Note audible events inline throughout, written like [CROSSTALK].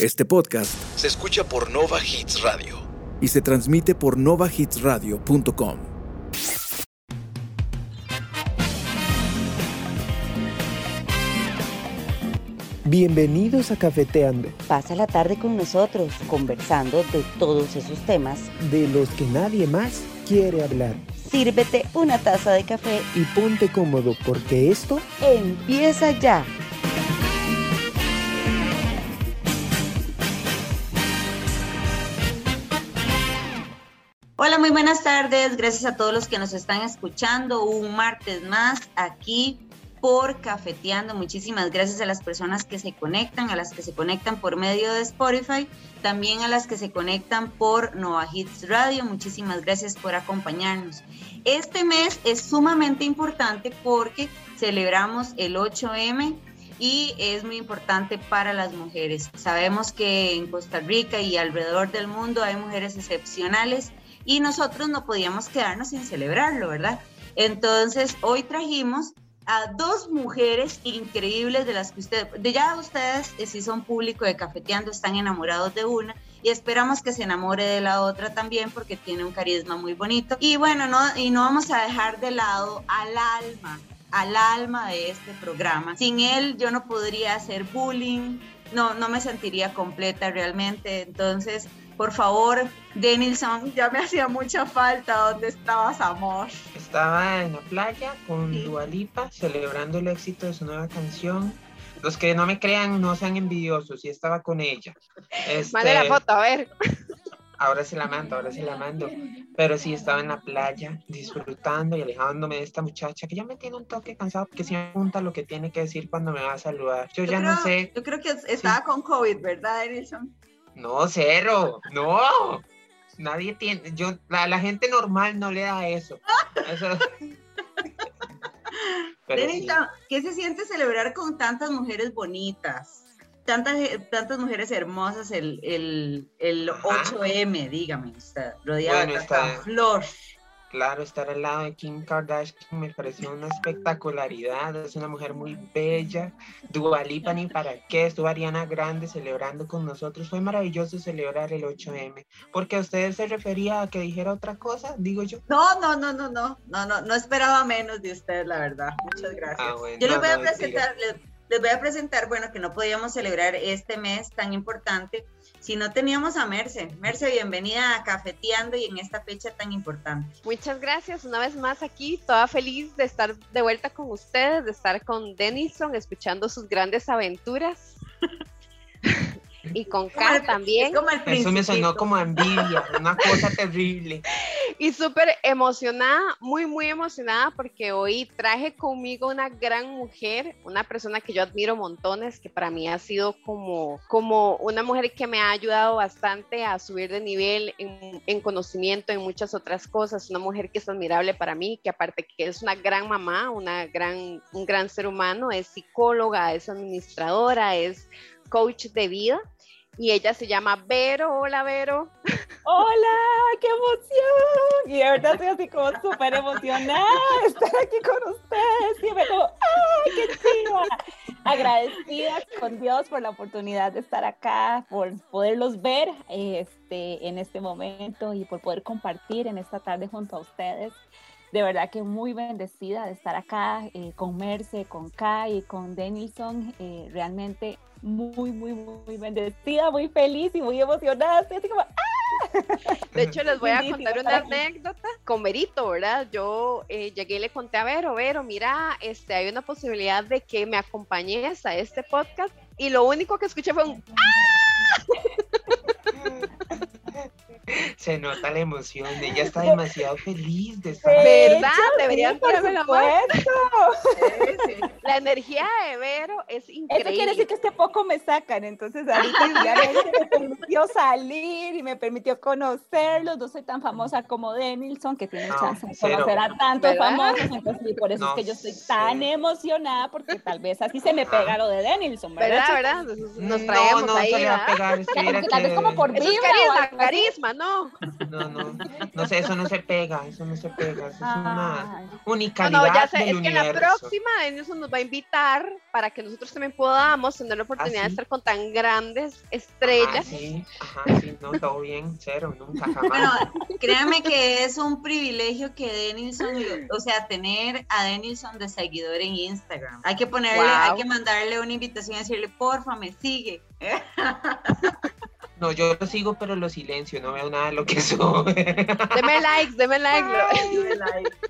Este podcast se escucha por Nova Hits Radio y se transmite por novahitsradio.com. Bienvenidos a Cafeteando, Pasa la tarde con nosotros, conversando de todos esos temas. de los que nadie más quiere hablar. Sírvete una taza de café Y ponte cómodo porque esto empieza ya. Hola, muy buenas tardes. Gracias a todos los que nos están escuchando un martes más aquí por Cafeteando. Muchísimas gracias a las personas que se conectan, a las que se conectan por medio de Spotify, también a las que se conectan por Nova Hits Radio. Muchísimas gracias por acompañarnos. Este mes es sumamente importante porque celebramos el 8M y es muy importante para las mujeres. Sabemos que en Costa Rica y alrededor del mundo hay mujeres excepcionales y nosotros no podíamos quedarnos sin celebrarlo, ¿verdad? Entonces, hoy trajimos a dos mujeres increíbles de las que ustedes, de ya ustedes, eh, si son público de Cafeteando, están enamorados de una y esperamos que se enamore de la otra también porque tiene un carisma muy bonito. Y bueno, no, y no vamos a dejar de lado al alma, al alma de este programa. Sin él yo no podría hacer bullying, no, no me sentiría completa realmente. Entonces, por favor, Denilson, ya me [LAUGHS] hacía mucha falta. ¿Dónde estabas, amor? Estaba en la playa con Sí. Dualipa celebrando el éxito de su nueva canción. Los que no me crean, no sean envidiosos, y estaba con ella. Este, [LAUGHS] Mande la foto, a ver. Ahora se la mando, ahora se la mando. Pero sí estaba en la playa disfrutando y alejándome de esta muchacha que ya me tiene un toque cansado porque siempre apunta lo que tiene que decir cuando me va a saludar. Yo, ya creo, no sé. Yo creo que estaba con COVID, ¿verdad, Denilson? No, cero, no. Nadie tiene, yo, la, la gente normal no le da eso. [LAUGHS] Sí. ¿qué se siente celebrar con tantas mujeres bonitas? Tantas, tantas mujeres hermosas el, el, el Ajá. 8M, dígame usted, rodeada Bueno, de tanta flor. Claro, estar al lado de Kim Kardashian me pareció una espectacularidad. Es una mujer muy bella. Dua Lipa ni para qué. Estuvo Ariana Grande celebrando con nosotros. Fue maravilloso celebrar el 8M. Porque a ustedes se refería a que dijera otra cosa, digo yo. No, no, no, no, no, no, no, no esperaba menos de usted, la verdad. Muchas gracias. Ah, bueno, Yo les voy a no, presentar, les, les voy a presentar, bueno, que no podíamos celebrar este mes tan importante si no teníamos a Merce. Merce, bienvenida a Cafeteando y en esta fecha tan importante. Muchas gracias una vez más aquí, toda feliz de estar de vuelta con ustedes, de estar con Denison, escuchando sus grandes aventuras. [LAUGHS] y con Como el- K también. Es como el Eso me sonó como envidia, una cosa [LAUGHS] terrible. Y súper emocionada, muy, muy emocionada porque hoy traje conmigo una gran mujer, una persona que yo admiro montones, que para mí ha sido como, como una mujer que me ha ayudado bastante a subir de nivel en, en conocimiento, en muchas otras cosas, una mujer que es admirable para mí, que aparte que es una gran mamá, una gran, un gran ser humano, es psicóloga, es administradora, es coach de vida. Y ella se llama Vero. Hola, Vero. [LAUGHS] Hola, qué emoción. Y verdad estoy así como súper emocionada de estar aquí con ustedes. Me como, ¡ay, qué chiva! Agradecida con Dios por la oportunidad de estar acá, por poderlos ver este, en este momento y por poder compartir en esta tarde junto a ustedes. De verdad que muy bendecida de estar acá eh, con Merce, con Kai con Denilson. Eh, realmente muy, muy, muy bendecida, muy feliz y muy emocionada. Estoy así como, De hecho, les voy a contar una anécdota con Verito, ¿verdad? Yo eh, llegué y le conté a Vero, Vero, mira, este, hay una posibilidad de que me acompañes a este podcast. Y lo único que escuché fue un Se nota la emoción. Ella está demasiado feliz de estar. ¿Verdad? hecho, Deberían sí, por más. supuesto. Sí, sí. La energía de Vero es increíble. Eso quiere decir que este poco me sacan, entonces ahorita me permitió salir y me permitió conocerlos. No soy tan famosa como Denilson, que tiene No, chance de cero. conocer a tantos ¿Verdad? famosos, entonces sí, por eso No, es que yo estoy tan emocionada, porque tal vez así se me pega lo de Denilson, ¿verdad? ¿Verdad? Nos, nos traemos no, no ahí, se le va a pegar. Tal vez como por vibra carisma, carisma, ¿no? No, no, no sé, eso no se pega, eso no se pega, eso es una Ay. No, ya sé, del es que la universo. próxima Denison nos va a invitar para que nosotros también podamos tener la oportunidad de sí? estar con tan grandes estrellas. Ajá, sí, ajá, sí, no, [LAUGHS] todo bien, cero, nunca, jamás. Bueno, créanme que es un privilegio que Denilson, o sea, tener a Denilson de seguidor en Instagram. Hay que ponerle, Wow. hay que mandarle una invitación y decirle, porfa, me sigue. [LAUGHS] No, yo lo sigo, pero lo silencio, no veo nada de lo que [LAUGHS] sube. Deme likes, deme likes.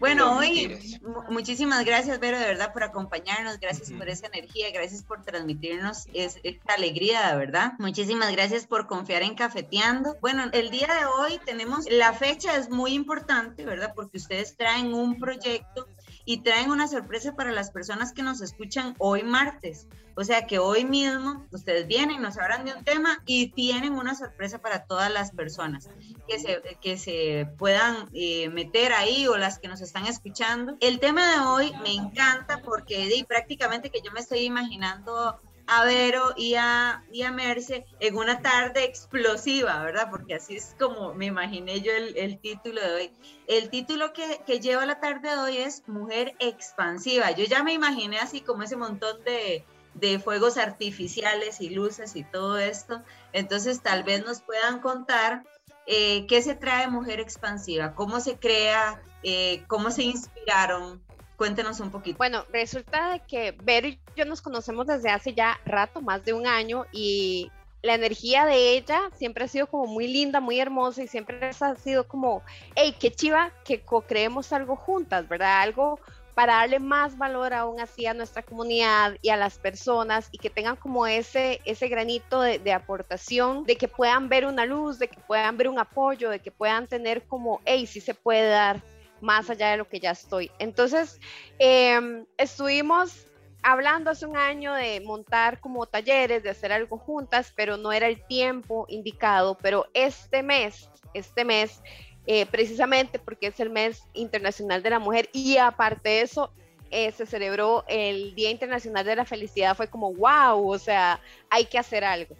Bueno, No, hoy muchísimas gracias, Vero, de verdad, por acompañarnos. Gracias por esa energía, gracias por transmitirnos es- esta alegría, de verdad. Muchísimas gracias por confiar en Cafeteando. Bueno, el día de hoy tenemos, la fecha es muy importante, ¿verdad? Porque ustedes traen un proyecto y traen una sorpresa para las personas que nos escuchan hoy martes. O sea que hoy mismo ustedes vienen, nos hablan de un tema y tienen una sorpresa para todas las personas que se, que se puedan eh, meter ahí o las que nos están escuchando. El tema de hoy me encanta porque prácticamente que yo me estoy imaginando a Vero y a, y a Merce en una tarde explosiva, ¿verdad? Porque así es como me imaginé yo el, el título de hoy. El título que, que lleva la tarde de hoy es Mujer Expansiva. Yo ya me imaginé así como ese montón de, de fuegos artificiales y luces y todo esto. Entonces tal vez nos puedan contar eh, qué se trae Mujer Expansiva, cómo se crea, eh, cómo se inspiraron. Cuéntenos un poquito. Bueno, resulta que Vero y yo nos conocemos desde hace ya rato, más de un año, y la energía de ella siempre ha sido como muy linda, muy hermosa, y siempre ha sido como, hey, qué chiva que co-creemos algo juntas, ¿verdad? Algo para darle más valor aún así a nuestra comunidad y a las personas y que tengan como ese, ese granito de, de aportación, de que puedan ver una luz, de que puedan ver un apoyo, de que puedan tener como, hey, sí se puede dar más allá de lo que ya estoy. Entonces, eh, estuvimos hablando hace un año de montar como talleres, de hacer algo juntas, pero no era el tiempo indicado. Pero este mes, este mes, eh, precisamente porque es el mes internacional de la mujer y aparte de eso, eh, se celebró el Día Internacional de la Felicidad, fue como, wow, o sea, hay que hacer algo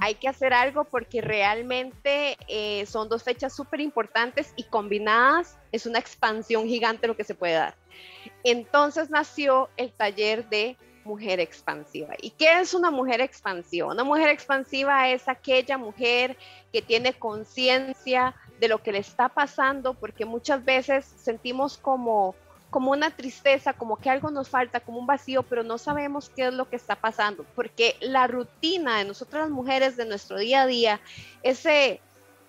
Hay que hacer algo porque realmente eh, son dos fechas súper importantes y combinadas es una expansión gigante lo que se puede dar. Entonces nació el taller de mujer expansiva. ¿Y qué es una mujer expansiva? Una mujer expansiva es aquella mujer que tiene conciencia de lo que le está pasando porque muchas veces sentimos como como una tristeza, como que algo nos falta, como un vacío, pero no sabemos qué es lo que está pasando, porque la rutina de nosotras las mujeres, de nuestro día a día, ese,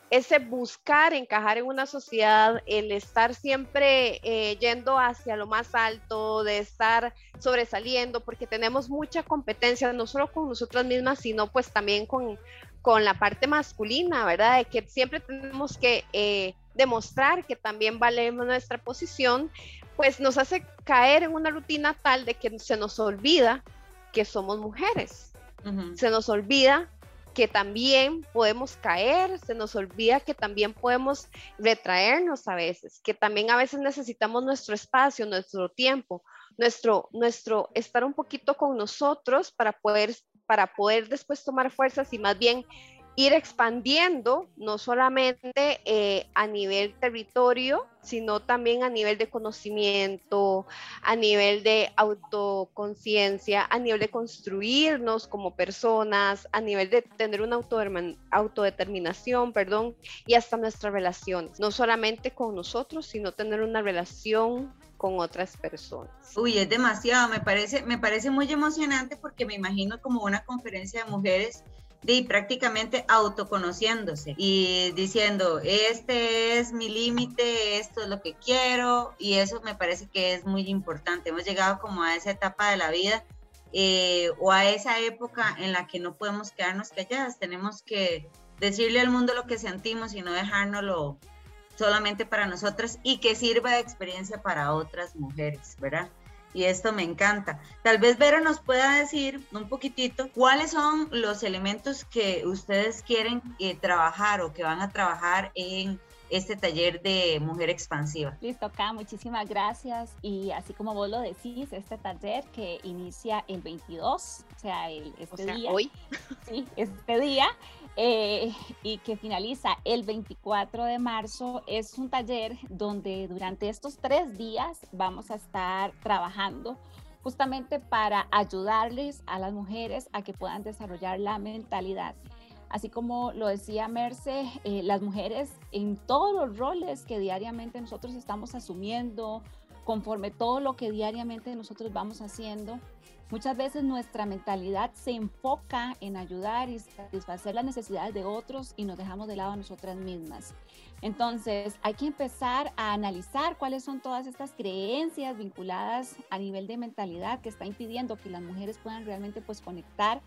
ese buscar encajar en una sociedad, el estar siempre eh, yendo hacia lo más alto, de estar sobresaliendo, porque tenemos mucha competencia, no solo con nosotras mismas, sino pues también con, con la parte masculina, ¿verdad? De que siempre tenemos que eh, demostrar que también valemos nuestra posición, pues nos hace caer en una rutina tal de que se nos olvida que somos mujeres, se nos olvida que también podemos caer, se nos olvida que también podemos retraernos a veces, que también a veces necesitamos nuestro espacio, nuestro tiempo, nuestro, nuestro estar un poquito con nosotros para poder, para poder después tomar fuerzas y más bien ir expandiendo, no solamente eh, a nivel territorio, sino también a nivel de conocimiento, a nivel de autoconciencia, a nivel de construirnos como personas, a nivel de tener una autodeterminación, perdón, y hasta nuestras relaciones, no solamente con nosotros, sino tener una relación con otras personas. Uy, es demasiado, me parece, me parece muy emocionante porque me imagino como una conferencia de mujeres de prácticamente autoconociéndose y diciendo, este es mi límite, esto es lo que quiero y eso me parece que es muy importante. Hemos llegado como a esa etapa de la vida eh, o a esa época en la que no podemos quedarnos calladas, tenemos que decirle al mundo lo que sentimos y no dejárnoslo solamente para nosotras y que sirva de experiencia para otras mujeres, ¿verdad? Y esto me encanta. Tal vez Vera nos pueda decir un poquitito cuáles son los elementos que ustedes quieren eh, trabajar o que van a trabajar en este taller de mujer expansiva. Listo, acá, muchísimas gracias. Y así como vos lo decís, este taller que inicia el 22, o sea, el, este O sea, día. hoy Sí, este día. Eh, y que finaliza el 24 de marzo, es un taller donde durante estos tres días vamos a estar trabajando justamente para ayudarles a las mujeres a que puedan desarrollar la mentalidad. Así como lo decía Merce, eh, las mujeres en todos los roles que diariamente nosotros estamos asumiendo, conforme todo lo que diariamente nosotros vamos haciendo, muchas veces nuestra mentalidad se enfoca en ayudar y satisfacer las necesidades de otros y nos dejamos de lado a nosotras mismas. Entonces, hay que empezar a analizar cuáles son todas estas creencias vinculadas a nivel de mentalidad que está impidiendo que las mujeres puedan realmente pues conectar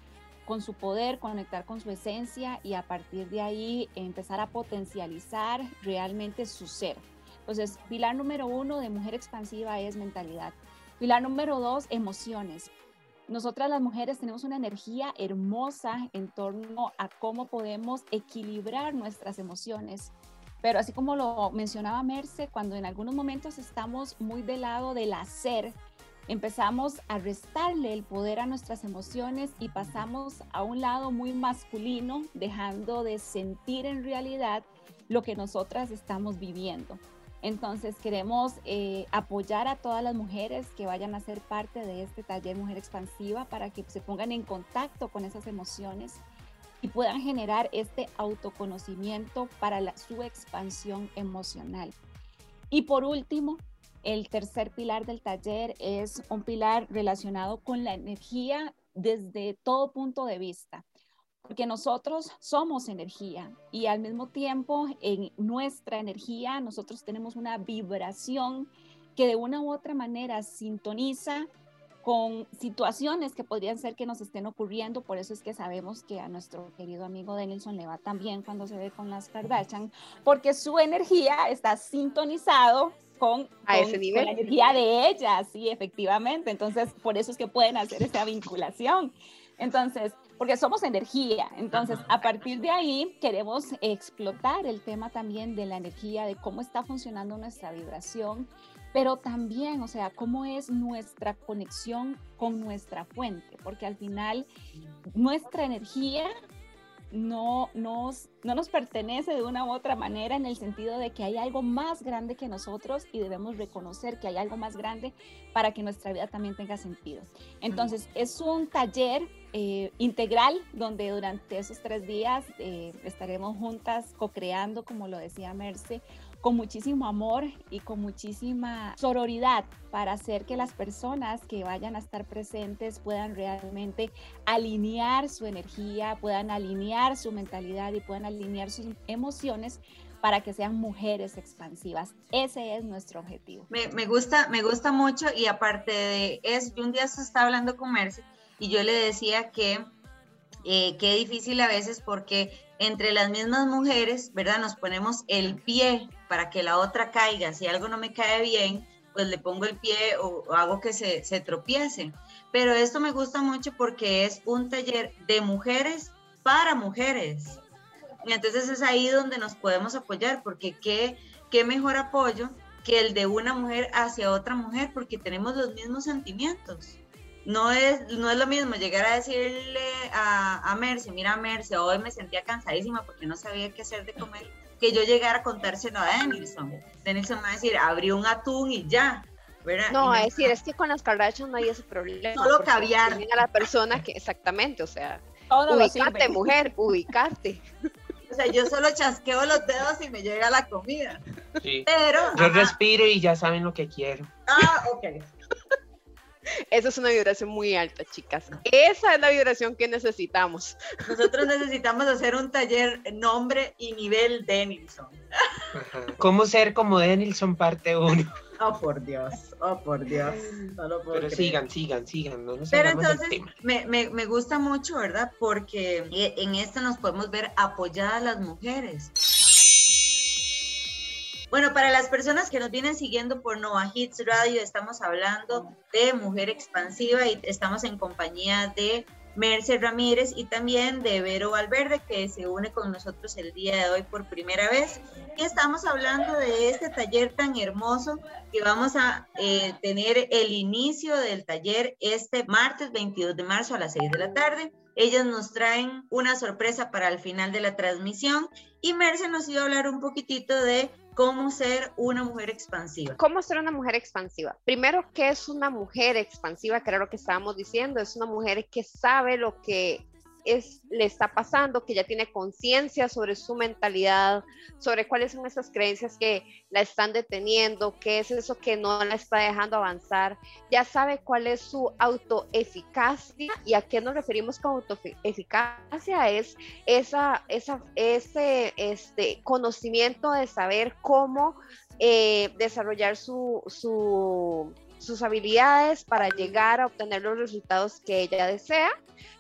con su poder, conectar con su esencia y a partir de ahí empezar a potencializar realmente su ser. Entonces, pilar número uno de mujer expansiva es mentalidad. Pilar número dos, emociones. Nosotras las mujeres tenemos una energía hermosa en torno a cómo podemos equilibrar nuestras emociones. Pero así como lo mencionaba Merce, cuando en algunos momentos estamos muy del lado del hacer, empezamos a restarle el poder a nuestras emociones y pasamos a un lado muy masculino, dejando de sentir en realidad lo que nosotras estamos viviendo. Entonces queremos eh, apoyar a todas las mujeres que vayan a ser parte de este taller Mujer Expansiva para que se pongan en contacto con esas emociones y puedan generar este autoconocimiento para su expansión emocional. Y por último, el tercer pilar del taller es un pilar relacionado con la energía desde todo punto de vista porque nosotros somos energía y al mismo tiempo en nuestra energía nosotros tenemos una vibración que de una u otra manera sintoniza con situaciones que podrían ser que nos estén ocurriendo, por eso es que sabemos que a nuestro querido amigo Denilson le va también cuando se ve con las Kardashian, porque su energía está sintonizado con, a ese nivel. la energía de ella, sí, efectivamente, entonces por eso es que pueden hacer esa vinculación. Entonces, porque somos energía. Entonces, a partir de ahí, queremos explotar el tema también de la energía, de cómo está funcionando nuestra vibración, pero también, o sea, cómo es nuestra conexión con nuestra fuente, porque al final nuestra energía no nos, no nos pertenece de una u otra manera en el sentido de que hay algo más grande que nosotros y debemos reconocer que hay algo más grande para que nuestra vida también tenga sentido. Entonces, es un taller eh, integral donde durante esos tres días eh, estaremos juntas co-creando, como lo decía Merce, con muchísimo amor y con muchísima sororidad para hacer que las personas que vayan a estar presentes puedan realmente alinear su energía, puedan alinear su mentalidad y puedan alinear sus emociones para que sean mujeres expansivas. Ese es nuestro objetivo. Me, gusta, me gusta mucho y aparte de eso, yo un día se estaba hablando con Mercy y yo le decía que eh, qué difícil a veces porque entre las mismas mujeres, ¿verdad? Nos ponemos el pie para que la otra caiga. Si algo no me cae bien, pues le pongo el pie o, hago que se, se tropiece. Pero esto me gusta mucho porque es un taller de mujeres para mujeres. Y entonces es ahí donde nos podemos apoyar, porque qué, qué mejor apoyo que el de una mujer hacia otra mujer, porque tenemos los mismos sentimientos no es, no es lo mismo llegar a decirle a, a Merce, mira Merce, hoy me sentía cansadísima porque no sabía qué hacer de comer, que yo llegara a contárselo a Denilson. Denilson me va a decir, abrió un atún y ya. ¿verdad? No, a decir, es que con las Kardashian no hay ese problema. Solo caviar. A la persona que, exactamente, o sea, ubicarte, mujer, ubicarte. O sea, yo solo chasqueo los dedos y me llega la comida. Sí. Pero. Yo respiro y ya saben lo que quiero. Ah, ok. Esa es una vibración muy alta, chicas. Esa es la vibración que necesitamos. Nosotros necesitamos hacer un taller nombre y nivel Denilson. ¿Cómo ser como Denilson parte 1? Oh, por Dios, oh, por Dios. Pero sigan, sigan, sigan. Pero entonces me, me, me gusta mucho, ¿verdad? Porque en esto nos podemos ver apoyadas las mujeres. Bueno, para las personas que nos vienen siguiendo por Nova Hits Radio, estamos hablando de Mujer Expansiva y estamos en compañía de Merce Ramírez y también de Vero Valverde, que se une con nosotros el día de hoy por primera vez. Y estamos hablando de este taller tan hermoso que vamos a eh, tener el inicio del taller este martes 22 de marzo a las 6 de la tarde Ellos nos traen una sorpresa para el final de la transmisión y Merce nos iba a hablar un poquitito de cómo ser una mujer expansiva. ¿Cómo ser una mujer expansiva? Primero, ¿qué es una mujer expansiva? Que era lo que estábamos diciendo. Es una mujer que sabe lo que le está pasando, que ya tiene conciencia sobre su mentalidad, sobre cuáles son esas creencias que la están deteniendo, qué es eso que no la está dejando avanzar, ya sabe cuál es su autoeficacia y a qué nos referimos con autoeficacia es esa, esa, ese este, conocimiento de saber cómo eh, desarrollar su sus habilidades para llegar a obtener los resultados que ella desea.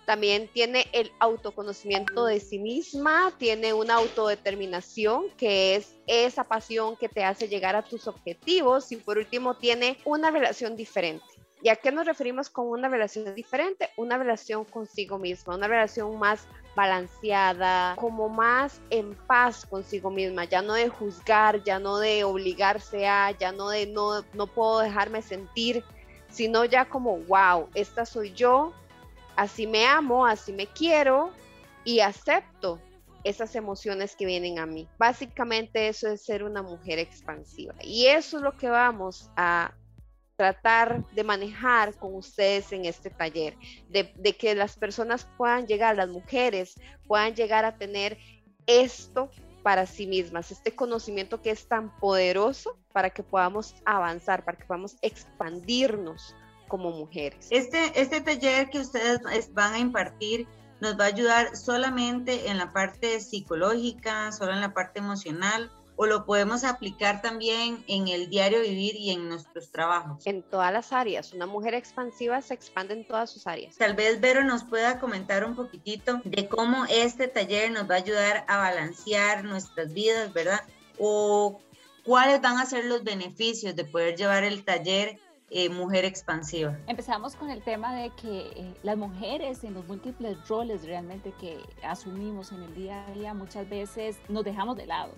También tiene el autoconocimiento de sí misma, tiene una autodeterminación, que es esa pasión que te hace llegar a tus objetivos. Y por último, tiene una relación diferente. ¿Y a qué nos referimos con una relación diferente? Una relación consigo misma, una relación más balanceada, como más en paz consigo misma, ya no de juzgar, ya no de obligarse a, ya no de no, no puedo dejarme sentir, sino ya como, wow, esta soy yo, así me amo, así me quiero y acepto esas emociones que vienen a mí. Básicamente eso es ser una mujer expansiva. Y eso es lo que vamos a tratar de manejar con ustedes en este taller, de, que las personas puedan llegar, las mujeres puedan llegar a tener esto para sí mismas, este conocimiento que es tan poderoso para que podamos avanzar, para que podamos expandirnos como mujeres. Este, este taller que ustedes van a impartir nos va a ayudar solamente en la parte psicológica, solo en la parte emocional, o lo podemos aplicar también en el diario vivir y en nuestros trabajos? En todas las áreas. Una mujer expansiva se expande en todas sus áreas. Tal vez Vero nos pueda comentar un poquitito de cómo este taller nos va a ayudar a balancear nuestras vidas, ¿verdad? O cuáles van a ser los beneficios de poder llevar el taller eh, mujer expansiva. Empezamos con el tema de que eh, las mujeres en los múltiples roles realmente que asumimos en el día a día muchas veces nos dejamos de lado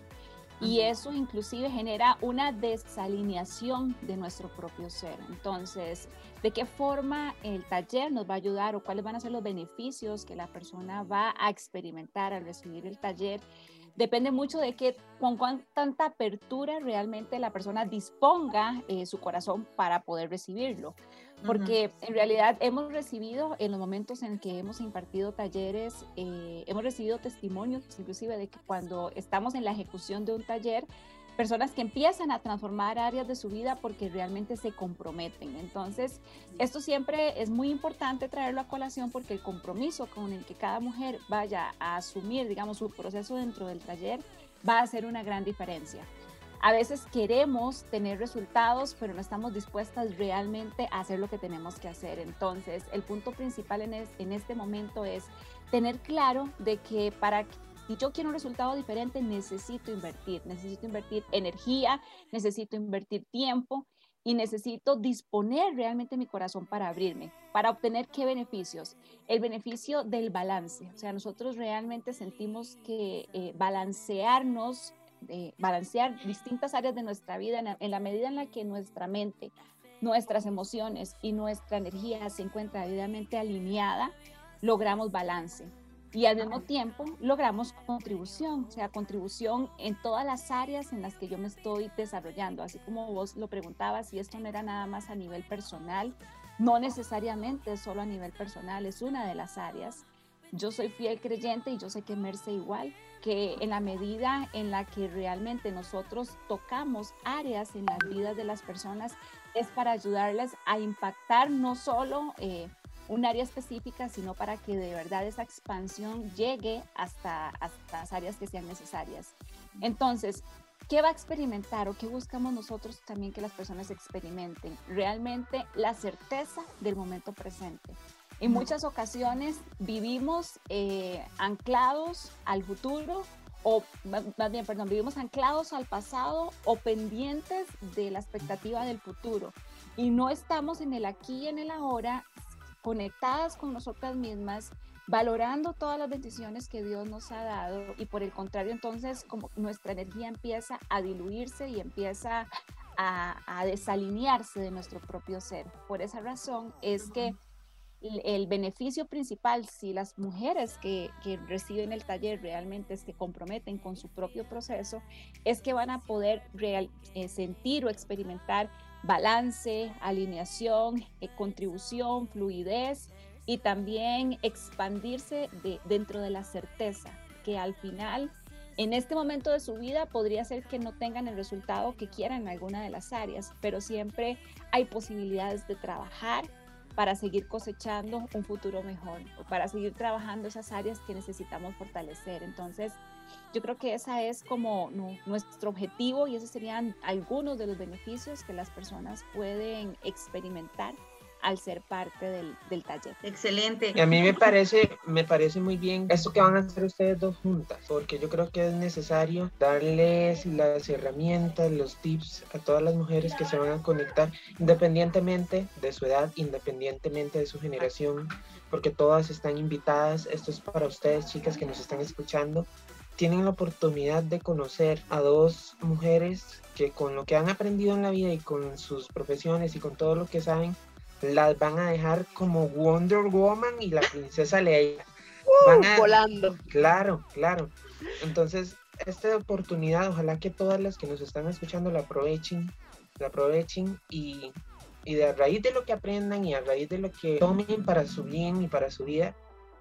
y eso inclusive genera una desalineación de nuestro propio ser. Entonces, ¿de qué forma el taller nos va a ayudar o cuáles van a ser los beneficios que la persona va a experimentar al recibir el taller? Depende mucho de qué, con cuánta apertura realmente la persona disponga eh, su corazón para poder recibirlo porque en realidad hemos recibido en los momentos en que hemos impartido talleres, eh, hemos recibido testimonios inclusive de que cuando estamos en la ejecución de un taller, personas que empiezan a transformar áreas de su vida porque realmente se comprometen. Entonces, esto siempre es muy importante traerlo a colación porque el compromiso con el que cada mujer vaya a asumir, digamos, su proceso dentro del taller va a hacer una gran diferencia. A veces queremos tener resultados, pero no estamos dispuestas realmente a hacer lo que tenemos que hacer. Entonces, el punto principal en, en este momento es tener claro de que para si yo quiero un resultado diferente, necesito invertir, necesito invertir energía, necesito invertir tiempo y necesito disponer realmente mi corazón para abrirme, para obtener qué beneficios. El beneficio del balance, o sea, nosotros realmente sentimos que eh, balancearnos balancear distintas áreas de nuestra vida en la, medida en la que nuestra mente, nuestras emociones y nuestra energía se encuentra debidamente alineada, logramos balance. Y al mismo tiempo logramos contribución, o sea, contribución en todas las áreas en las que yo me estoy desarrollando. Así como vos lo preguntabas, si esto no era nada más a nivel personal, no necesariamente solo a nivel personal, es una de las áreas. Yo soy fiel creyente y yo sé que Merce igual, que en la medida en la que realmente nosotros tocamos áreas en las vidas de las personas, es para ayudarles a impactar no solo eh, un área específica, sino para que de verdad esa expansión llegue hasta, hasta las áreas que sean necesarias. Entonces, ¿qué va a experimentar o qué buscamos nosotros también que las personas experimenten? Realmente la certeza del momento presente. En muchas ocasiones vivimos eh, anclados al futuro o más bien, perdón, vivimos anclados al pasado o pendientes de la expectativa del futuro y no estamos en el aquí y en el ahora conectadas con nosotras mismas, valorando todas las bendiciones que Dios nos ha dado y por el contrario entonces como nuestra energía empieza a diluirse y empieza a, a desalinearse de nuestro propio ser. Por esa razón es que el beneficio principal, si las mujeres que, reciben el taller realmente se comprometen con su propio proceso, es que van a poder eh, sentir o experimentar balance, alineación, eh, contribución, fluidez y también expandirse de, dentro de la certeza, que al final en este momento de su vida podría ser que no tengan el resultado que quieran en alguna de las áreas, pero siempre hay posibilidades de trabajar para seguir cosechando un futuro mejor, para seguir trabajando esas áreas que necesitamos fortalecer. Entonces, yo creo que esa es como nuestro objetivo y esos serían algunos de los beneficios que las personas pueden experimentar al ser parte del, del, taller. Excelente. Y a mí me parece, me parece muy bien esto que van a hacer ustedes dos juntas, porque yo creo que es necesario darles las herramientas, los tips a todas las mujeres que se van a conectar, independientemente de su edad, independientemente de su generación, porque todas están invitadas. Esto es para ustedes, chicas que nos están escuchando. Tienen la oportunidad de conocer a dos mujeres que con lo que han aprendido en la vida y con sus profesiones y con todo lo que saben, las van a dejar como Wonder Woman y la princesa Leia. Uh, volando. Claro, claro. Entonces, esta oportunidad, ojalá que todas las que nos están escuchando la aprovechen, la aprovechen y, y de a raíz de lo que aprendan y a raíz de lo que tomen para su bien y para su vida,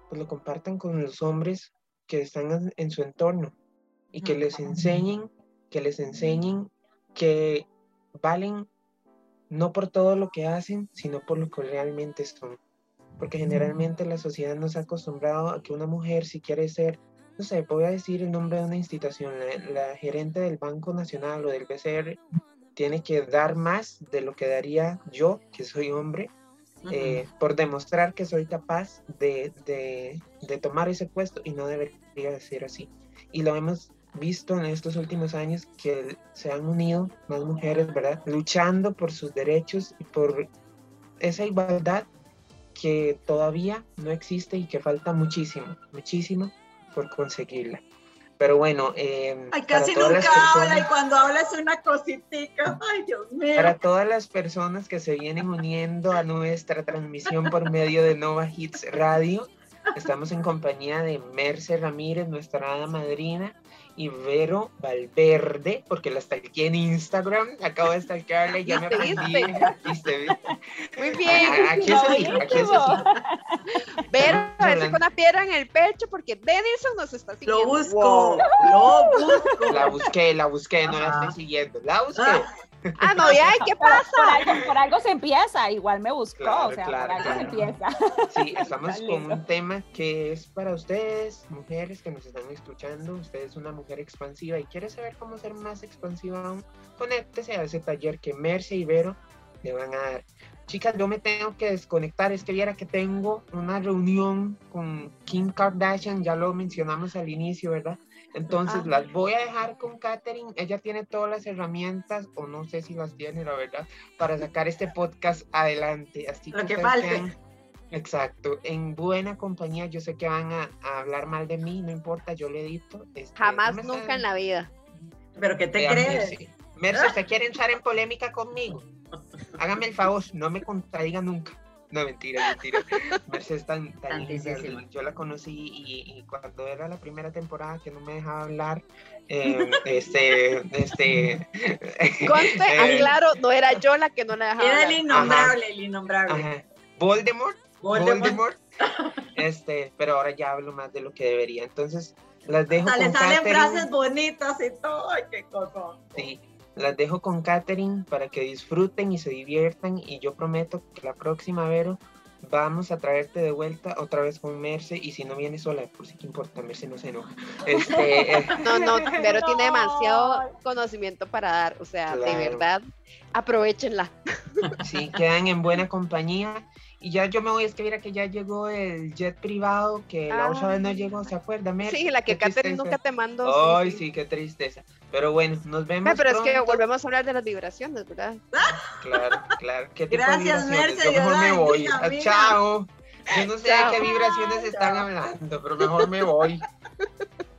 pues lo compartan con los hombres que están en su entorno y que les enseñen, que les enseñen que valen no por todo lo que hacen, sino por lo que realmente son. Porque generalmente la sociedad nos ha acostumbrado a que una mujer, si quiere ser, no sé, voy a decir el nombre de una institución, la, gerente del Banco Nacional o del BCR, tiene que dar más de lo que daría yo, que soy hombre, eh, por demostrar que soy capaz de, de, de, tomar ese puesto y no debería de ser así. Y lo hemos visto en estos últimos años que se han unido más mujeres, ¿verdad? Luchando por sus derechos y por esa igualdad que todavía no existe y que falta muchísimo, muchísimo por conseguirla. Pero bueno, eh, Ay, casi nunca habla y cuando habla es una cositica. Ay, Dios mío. Para todas las personas que se vienen uniendo a nuestra transmisión por medio de Nova Hits Radio, estamos en compañía de Merce Ramírez, nuestra hada madrina, y Vero Valverde, porque la aquí en Instagram, acabo de stalkearla y ya me [LAUGHS] aprendí. ¿Viste? Muy bien. Aquí es así, aquí es así. Vero, a ver si con una piedra en el pecho, porque Denison nos está siguiendo. Lo busco, lo busco. La busqué, la busqué, no la estoy siguiendo. La busqué. Ah. Ah, no, ya, ¿qué [LAUGHS] pasa? Por, algo, por, algo, se empieza, igual me buscó, o sea, por algo se empieza. Sí, estamos [LAUGHS] con un tema que es para ustedes, mujeres que nos están escuchando. Usted es una mujer expansiva y quiere saber cómo ser más expansiva aún. Conéctese a ese taller que Merce y Vero le van a dar. Chicas, yo me tengo que desconectar. Es que viera que tengo una reunión con Kim Kardashian, ya lo mencionamos al inicio, ¿verdad? Entonces las voy a dejar con Katherine. Ella tiene todas las herramientas, o no sé si las tiene, la verdad, para sacar este podcast adelante. Así Lo que, falte. exacto, en buena compañía. Yo sé que van a, hablar mal de mí, no importa, yo le edito. Este, Jamás, nunca en la vida. ¿Pero qué te crees? Merce, ¿usted quiere entrar en polémica conmigo? Hágame el favor, no me contradiga nunca. No, mentira, mentira. [LAUGHS] Mercedes tan, tan Yo la conocí y, cuando era la primera temporada que no me dejaba hablar, eh, [LAUGHS] este, este. [LAUGHS] Conste, eh, aclaro, no era yo la que no la dejaba Era el innombrable, el innombrable. Voldemort. Voldemort. este, pero ahora ya hablo más de lo que debería. Entonces, las dejo. Le salen frases bonitas y todo. Ay, qué cosa. Sí. Las dejo con Katherine para que disfruten y se diviertan y yo prometo que la próxima, Vero, vamos a traerte de vuelta otra vez con Merce y si no viene sola, por si que importa, Merce no se enoja. Este, eh, [LAUGHS] No, no, Vero [LAUGHS] tiene demasiado conocimiento para dar, o sea, de verdad, aprovechenla. [LAUGHS] Sí, quedan en buena compañía y ya yo me voy a escribir a que ya llegó el jet privado, que la otra vez no llegó, ¿se acuerda? Sí, la que Katherine nunca te mandó. Ay, sí, qué tristeza. Pero bueno, nos vemos. pero es que volvemos a hablar de las vibraciones, ¿verdad? Claro, claro. ¿Qué tipo Gracias, de vibraciones? Merce, yo mejor me voy. Ah, chao. Yo no sé de qué vibraciones están hablando, pero mejor me voy. [LAUGHS]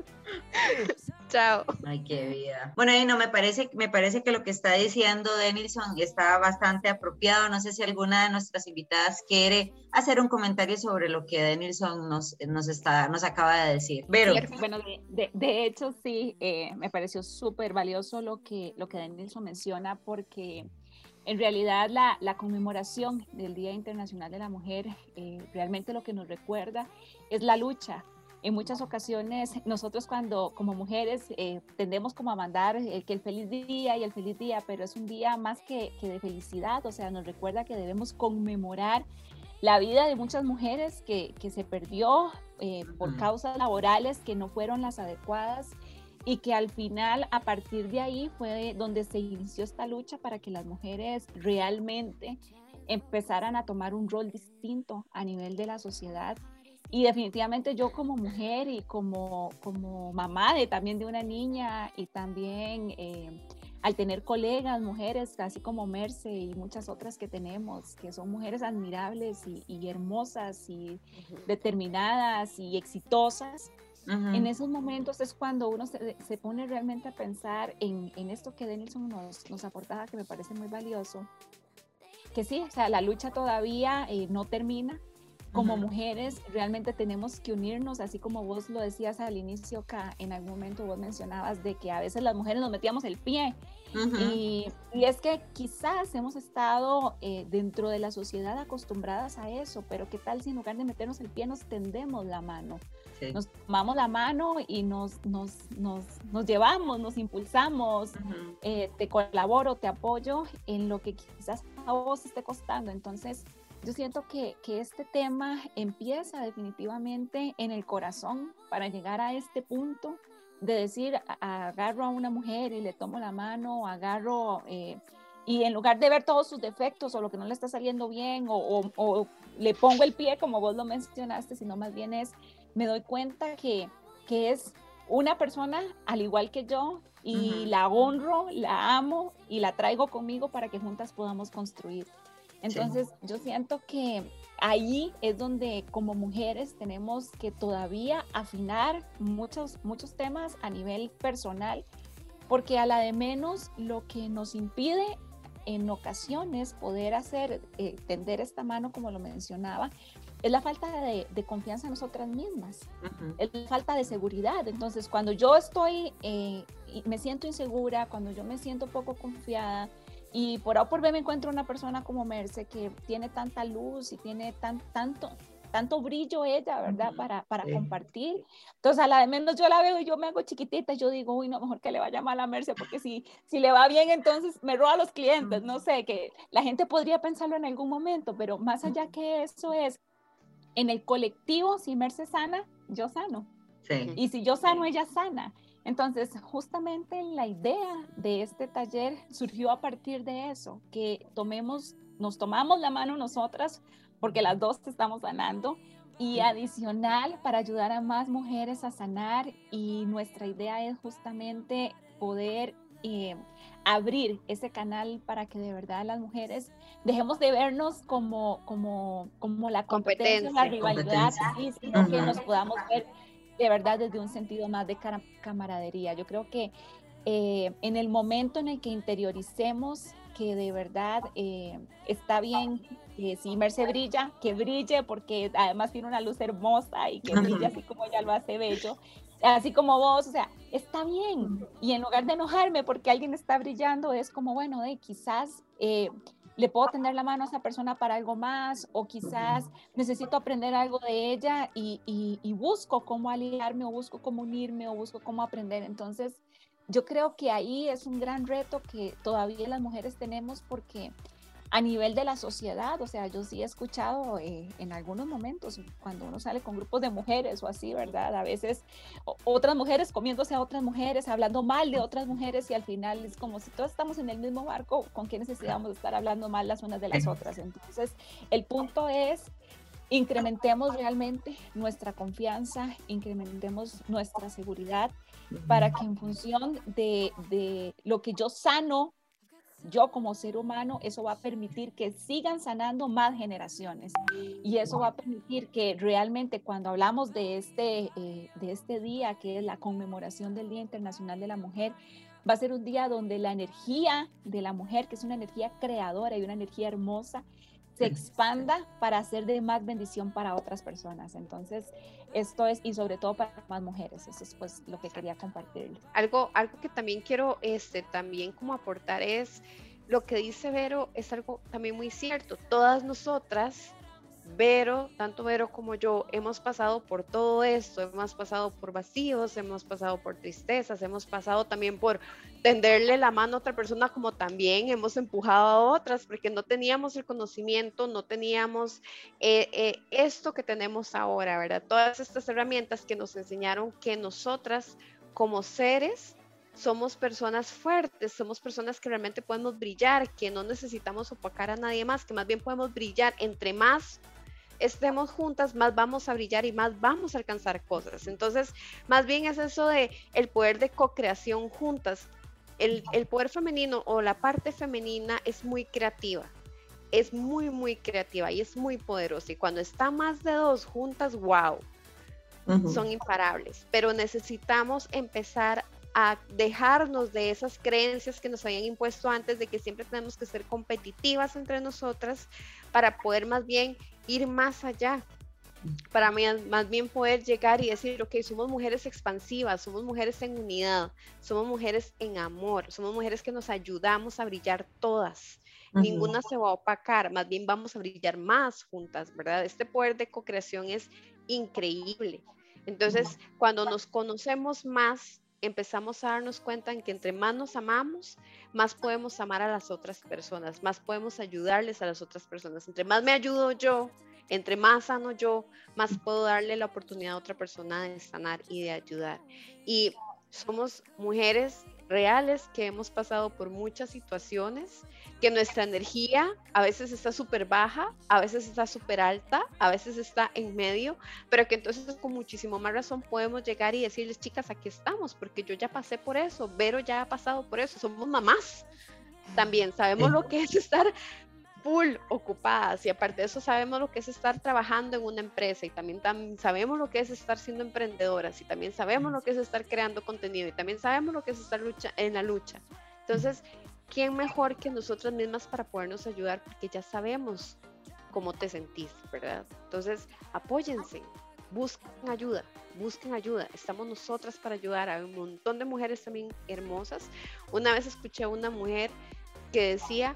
Chao. Ay, qué vida. Bueno, y no, me parece, me parece que lo que está diciendo Denilson está bastante apropiado. No sé si alguna de nuestras invitadas quiere hacer un comentario sobre lo que Denilson nos, nos, está, nos acaba de decir. Pero, bueno, de, de, hecho, sí, eh, me pareció súper valioso lo que, lo que Denilson menciona porque en realidad la, la, conmemoración del Día Internacional de la Mujer eh, realmente lo que nos recuerda es la lucha en muchas ocasiones nosotros cuando como mujeres eh, tendemos como a mandar el, que el feliz día y el feliz día, pero es un día más que, que de felicidad, o sea, nos recuerda que debemos conmemorar la vida de muchas mujeres que, que se perdió eh, por causas laborales que no fueron las adecuadas y que al final a partir de ahí fue donde se inició esta lucha para que las mujeres realmente empezaran a tomar un rol distinto a nivel de la sociedad y definitivamente yo como mujer y como, como mamá de, también de una niña y también eh, al tener colegas, mujeres, así como Merce y muchas otras que tenemos, que son mujeres admirables y, hermosas y determinadas y exitosas, en esos momentos es cuando uno se, se pone realmente a pensar en, en, esto que Denilson nos, nos aportaba, que me parece muy valioso, que sí, o sea, la lucha todavía eh, no termina, como mujeres realmente tenemos que unirnos, así como vos lo decías al inicio, acá en algún momento vos mencionabas de que a veces las mujeres nos metíamos el pie. y, y, es que quizás hemos estado eh, dentro de la sociedad acostumbradas a eso, pero ¿qué tal si en lugar de meternos el pie nos tendemos la mano? Nos tomamos la mano y nos, nos, nos, nos llevamos, nos impulsamos, eh, te colaboro, te apoyo en lo que quizás a vos esté costando. Entonces, yo siento que, que, este tema empieza definitivamente en el corazón para llegar a este punto de decir, agarro a una mujer y le tomo la mano, agarro, eh, y en lugar de ver todos sus defectos o lo que no le está saliendo bien o, o, le pongo el pie como vos lo mencionaste, sino más bien es, me doy cuenta que, que es una persona al igual que yo y la honro, la amo y la traigo conmigo para que juntas podamos construir. Entonces, yo siento que ahí es donde como mujeres tenemos que todavía afinar muchos, muchos temas a nivel personal, porque a la de menos lo que nos impide en ocasiones poder hacer, eh, tender esta mano, como lo mencionaba, es la falta de, confianza en nosotras mismas, es la falta de seguridad. Entonces, cuando yo estoy, eh, me siento insegura, cuando yo me siento poco confiada, y por A por B me encuentro una persona como Merce que tiene tanta luz y tiene tan, tanto, tanto brillo ella, ¿verdad? Para, para compartir. Entonces, a la de menos yo la veo y yo me hago chiquitita, yo digo, uy, no, mejor que le vaya mal a Merce, porque si, si le va bien, entonces me roba a los clientes, no sé, que la gente podría pensarlo en algún momento, pero más allá que eso es, en el colectivo, si Merce sana, yo sano. Sí. Y si yo sano, ella sana. Entonces, justamente la idea de este taller surgió a partir de eso, que tomemos, nos tomamos la mano nosotras, porque las dos estamos sanando, y adicional para ayudar a más mujeres a sanar. Y nuestra idea es justamente poder eh, abrir ese canal para que de verdad las mujeres dejemos de vernos como, como, como la competencia, la rivalidad, sino que nos podamos ver de verdad desde un sentido más de camaradería. Yo creo que eh, en el momento en el que interioricemos que de verdad eh, está bien, que si Merce brilla, que brille, porque además tiene una luz hermosa y que brille así como ella lo hace bello, así como vos, o sea, está bien. Y en lugar de enojarme porque alguien está brillando, es como, bueno, de quizás... Le puedo tender la mano a esa persona para algo más o quizás necesito aprender algo de ella y, y, busco cómo aliarme o busco cómo unirme o busco cómo aprender. Entonces, yo creo que ahí es un gran reto que todavía las mujeres tenemos porque a nivel de la sociedad, o sea, yo sí he escuchado eh, en algunos momentos cuando uno sale con grupos de mujeres o así, ¿verdad? A veces otras mujeres comiéndose a otras mujeres, hablando mal de otras mujeres y al final es como si todos estamos en el mismo barco, ¿con qué necesitamos estar hablando mal las unas de las otras? Entonces, el punto es incrementemos realmente nuestra confianza, incrementemos nuestra seguridad para que en función de, de lo que yo sano yo como ser humano, eso va a permitir que sigan sanando más generaciones. Y eso va a permitir que realmente cuando hablamos de este, eh, de este día, que es la conmemoración del Día Internacional de la Mujer, va a ser un día donde la energía de la mujer, que es una energía creadora y una energía hermosa, se expanda para hacer de más bendición para otras personas. Entonces, esto es, y sobre todo para más mujeres, eso es pues lo que quería compartir. Algo, algo que también quiero este, también como aportar es, lo que dice Vero es algo también muy cierto. Todas nosotras Vero, tanto Vero como yo, hemos pasado por todo esto, hemos pasado por vacíos, hemos pasado por tristezas, hemos pasado también por tenderle la mano a otra persona, como también hemos empujado a otras, porque no teníamos el conocimiento, no teníamos eh, eh, esto que tenemos ahora, ¿verdad? Todas estas herramientas que nos enseñaron que nosotras como seres somos personas fuertes, somos personas que realmente podemos brillar, que no necesitamos opacar a nadie más, que más bien podemos brillar entre más estemos juntas, más vamos a brillar y más vamos a alcanzar cosas. Entonces, más bien es eso de el poder de co-creación juntas. El, el poder femenino o la parte femenina es muy creativa, es muy, muy creativa y es muy poderosa. Y cuando está más de dos juntas, wow, son imparables. Pero necesitamos empezar a dejarnos de esas creencias que nos habían impuesto antes de que siempre tenemos que ser competitivas entre nosotras para poder más bien ir más allá, para más bien poder llegar y decir, ok, somos mujeres expansivas, somos mujeres en unidad, somos mujeres en amor, somos mujeres que nos ayudamos a brillar todas. Ninguna se va a opacar, más bien vamos a brillar más juntas, ¿verdad? Este poder de co-creación es increíble. Entonces, cuando nos conocemos más, empezamos a darnos cuenta en que entre más nos amamos, más podemos amar a las otras personas, más podemos ayudarles a las otras personas. Entre más me ayudo yo, entre más sano yo, más puedo darle la oportunidad a otra persona de sanar y de ayudar. Y somos mujeres reales que hemos pasado por muchas situaciones, que nuestra energía a veces está súper baja, a veces está súper alta, a veces está en medio, pero que entonces con muchísimo más razón podemos llegar y decirles, chicas, aquí estamos, porque yo ya pasé por eso, Vero ya ha pasado por eso, somos mamás. También sabemos lo que es estar full ocupadas y aparte de eso sabemos lo que es estar trabajando en una empresa y también, sabemos lo que es estar siendo emprendedoras y también sabemos lo que es estar creando contenido y también sabemos lo que es estar lucha, en la lucha. Entonces, ¿quién mejor que nosotras mismas para podernos ayudar? Porque ya sabemos cómo te sentís, ¿verdad? Entonces, apóyense, busquen ayuda, busquen ayuda. Estamos nosotras para ayudar. Hay un montón de mujeres también hermosas. Una vez escuché a una mujer que decía,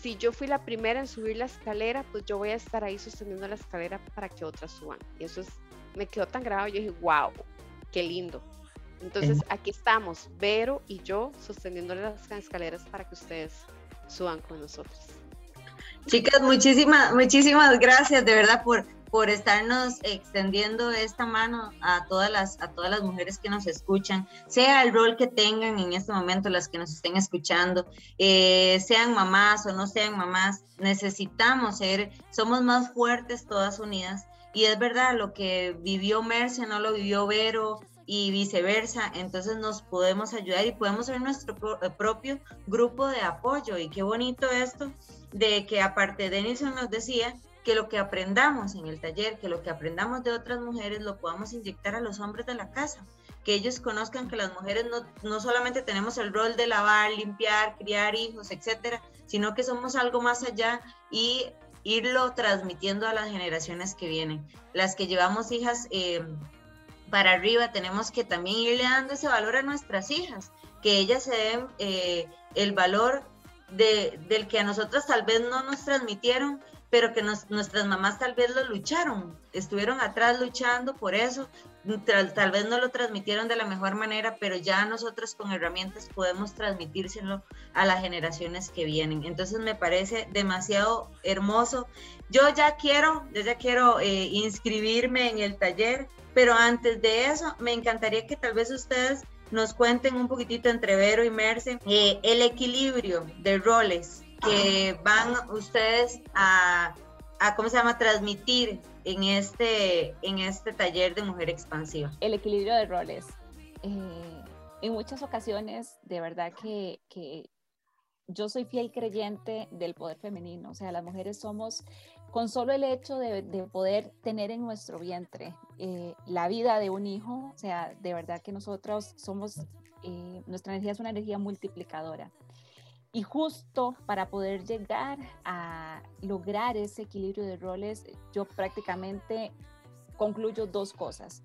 si yo fui la primera en subir la escalera, pues yo voy a estar ahí sosteniendo la escalera para que otras suban. Y eso es, me quedó tan grabado, yo dije, wow, qué lindo. Entonces aquí estamos, Vero y yo sosteniendo las escaleras para que ustedes suban con nosotros. Chicas, muchísimas, muchísimas gracias de verdad por, por estarnos extendiendo esta mano a todas las a todas las mujeres que nos escuchan, sea el rol que tengan en este momento las que nos estén escuchando, eh, sean mamás o no sean mamás, necesitamos ser, somos más fuertes todas unidas. Y es verdad lo que vivió Merce no lo vivió Vero y viceversa, entonces nos podemos ayudar y podemos ser nuestro eh, propio grupo de apoyo. Y qué bonito esto de que aparte Denison nos decía que lo que aprendamos en el taller, que lo que aprendamos de otras mujeres lo podamos inyectar a los hombres de la casa, que ellos conozcan que las mujeres no, no solamente tenemos el rol de lavar, limpiar, criar hijos, etcétera, sino que somos algo más allá y irlo transmitiendo a las generaciones que vienen. Las que llevamos hijas eh, para arriba, tenemos que también irle dando ese valor a nuestras hijas, que ellas se den eh, el valor de, del que a nosotros tal vez no nos transmitieron pero que nuestras mamás tal vez lo lucharon, estuvieron atrás luchando por eso, tal, vez no lo transmitieron de la mejor manera, pero ya nosotros con herramientas podemos transmitírselo a las generaciones que vienen. Entonces me parece demasiado hermoso. Yo ya quiero, yo ya quiero eh, inscribirme en el taller, pero antes de eso me encantaría que tal vez ustedes nos cuenten un poquitito entre Vero y Merce eh, el equilibrio de roles que van ustedes a, ¿cómo se llama?, transmitir en este, en este taller de mujer expansiva. El equilibrio de roles. Eh, en muchas ocasiones, de verdad que, yo soy fiel creyente del poder femenino, o sea, las mujeres somos, con solo el hecho de, poder tener en nuestro vientre eh, la vida de un hijo, o sea, de verdad que nosotros somos, eh, nuestra energía es una energía multiplicadora. Y justo para poder llegar a lograr ese equilibrio de roles, yo prácticamente concluyo dos cosas.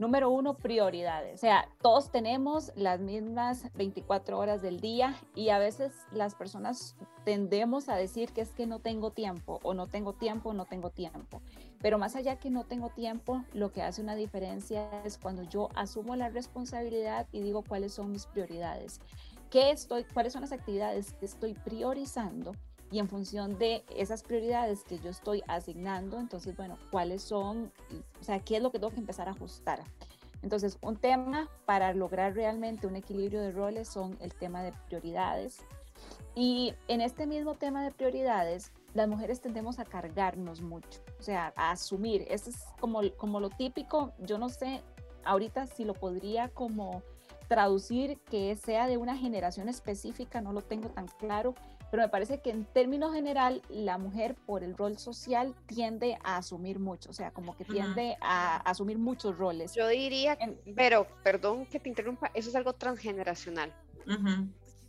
Número uno, prioridades. O sea, todos tenemos las mismas 24 horas del día y a veces las personas tendemos a decir que es que no tengo tiempo o no tengo tiempo, no tengo tiempo. Pero más allá que no tengo tiempo, lo que hace una diferencia es cuando yo asumo la responsabilidad y digo cuáles son mis prioridades. ¿Qué estoy, cuáles son las actividades que estoy priorizando y en función de esas prioridades que yo estoy asignando, entonces, bueno, cuáles son, o sea, qué es lo que tengo que empezar a ajustar. Entonces, un tema para lograr realmente un equilibrio de roles son el tema de prioridades. Y en este mismo tema de prioridades, las mujeres tendemos a cargarnos mucho, o sea, a asumir. Eso es como, como lo típico, yo no sé ahorita si lo podría como traducir que sea de una generación específica, no lo tengo tan claro, pero me parece que en términos general la mujer por el rol social tiende a asumir mucho, o sea, como que tiende a asumir muchos roles. Yo diría, pero perdón que te interrumpa, eso es algo transgeneracional.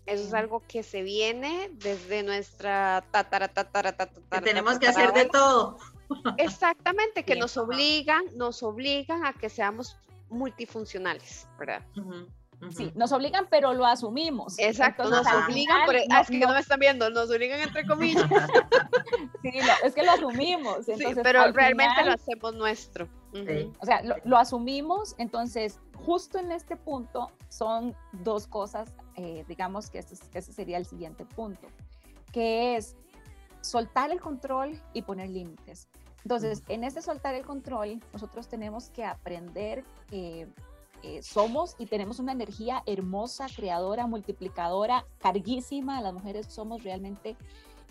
Eso es algo que se viene desde nuestra tatara, tatara, tatara, que tenemos que hacer de todo. Exactamente, que nos obligan, nos obligan a que seamos multifuncionales, ¿verdad? Sí, nos obligan, pero lo asumimos. Exacto, nos obligan, pero, ah, es que no, me están viendo, nos obligan entre comillas. [LAUGHS] sí, es que lo asumimos. Entonces, pero realmente lo hacemos nuestro. O sea, lo, asumimos, entonces justo en este punto son dos cosas, eh, digamos que ese, ese sería el siguiente punto, que es soltar el control y poner límites. Entonces, en este soltar el control, nosotros tenemos que aprender que eh, somos y tenemos una energía hermosa, creadora, multiplicadora, carguísima. Las mujeres somos realmente